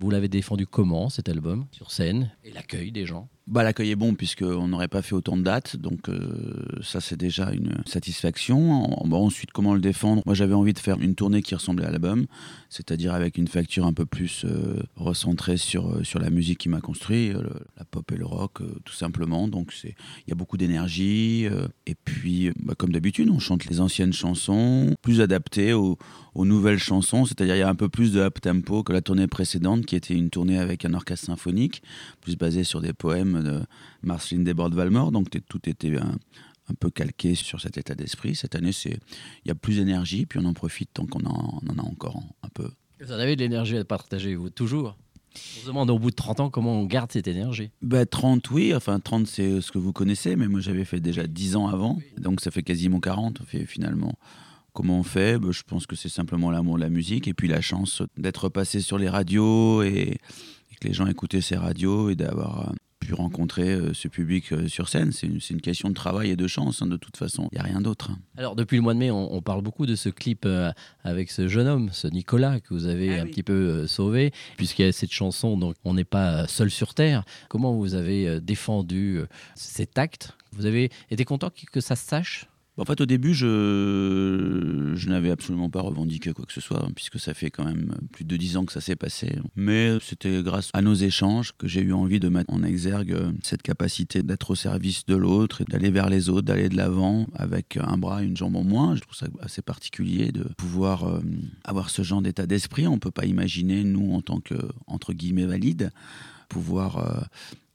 Vous l'avez défendu comment cet album sur scène et l'accueil des gens? Bah, L'accueil est bon puisqu'on n'aurait pas fait autant de dates, donc euh, ça c'est déjà une satisfaction. ensuite, comment le défendre? Moi j'avais envie de faire une tournée qui ressemblait à l'album, c'est-à-dire avec une facture un peu plus euh, recentrée sur, euh, sur la musique qui m'a construit, la pop et le rock tout simplement. Donc il y a beaucoup d'énergie. et puis bah, comme d'habitude, on chante les anciennes chansons, plus adaptées aux, aux nouvelles chansons, c'est-à-dire il y a un peu plus de up-tempo que la tournée précédente qui était une tournée avec un orchestre symphonique, plus basée sur des poèmes de Marceline Desbordes-Valmore, donc tout était un, peu calqué sur cet état d'esprit. Cette année, il y a plus d'énergie, puis on en profite tant qu'on en, en, a encore un peu. Vous en avez de l'énergie à partager, vous, toujours? On se demande au bout de 30 ans comment on garde cette énergie? Bah, 30, oui. Enfin, 30, c'est ce que vous connaissez, mais moi, j'avais fait déjà 10 ans avant. Donc, ça fait quasiment 40, fait, finalement. Comment on fait? Bah, Je pense que c'est simplement l'amour de la musique et puis la chance d'être passé sur les radios et, et que les gens écoutaient ces radios et d'avoir rencontrer euh, ce public euh, sur scène. C'est une, question de travail et de chance, hein, de toute façon. Il n'y a rien d'autre. Alors, depuis le mois de mai, on, parle beaucoup de ce clip euh, avec ce jeune homme, ce Nicolas, que vous avez ah un petit peu sauvé, puisqu'il y a cette chanson, donc On n'est pas seul sur Terre. Comment vous avez défendu cet acte? Vous avez été content que ça se sache? En fait, au début, je, n'avais absolument pas revendiqué quoi que ce soit, puisque ça fait quand même plus de dix ans que ça s'est passé. Mais c'était grâce à nos échanges que j'ai eu envie de mettre en exergue cette capacité d'être au service de l'autre et d'aller vers les autres, d'aller de l'avant avec un bras et une jambe en moins. Je trouve ça assez particulier de pouvoir euh, avoir ce genre d'état d'esprit. On ne peut pas imaginer, nous, en tant que, entre guillemets, valides, pouvoir euh,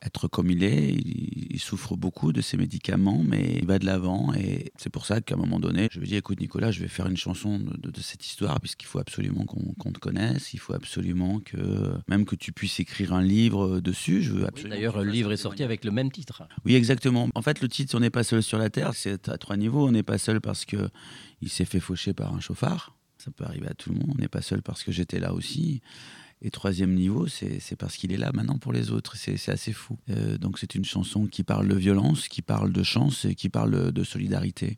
être comme il est. Il, souffre beaucoup de ses médicaments, mais il va de l'avant. Et c'est pour ça qu'à un moment donné, je lui ai dit écoute, Nicolas, je vais faire une chanson de, cette histoire, puisqu'il faut absolument qu'on te connaisse. Il faut absolument que, même que tu puisses écrire un livre dessus. Je veux absolument. D'ailleurs, le livre est sorti avec le même titre. Oui, exactement. En fait, le titre On n'est pas seul sur la Terre, c'est à trois niveaux. On n'est pas seul parce qu'il s'est fait faucher par un chauffard. Ça peut arriver à tout le monde. On n'est pas seul parce que j'étais là aussi. Et troisième niveau, c'est parce qu'il est là maintenant pour les autres. C'est assez fou. Euh, donc c'est une chanson qui parle de violence, qui parle de chance et qui parle de solidarité.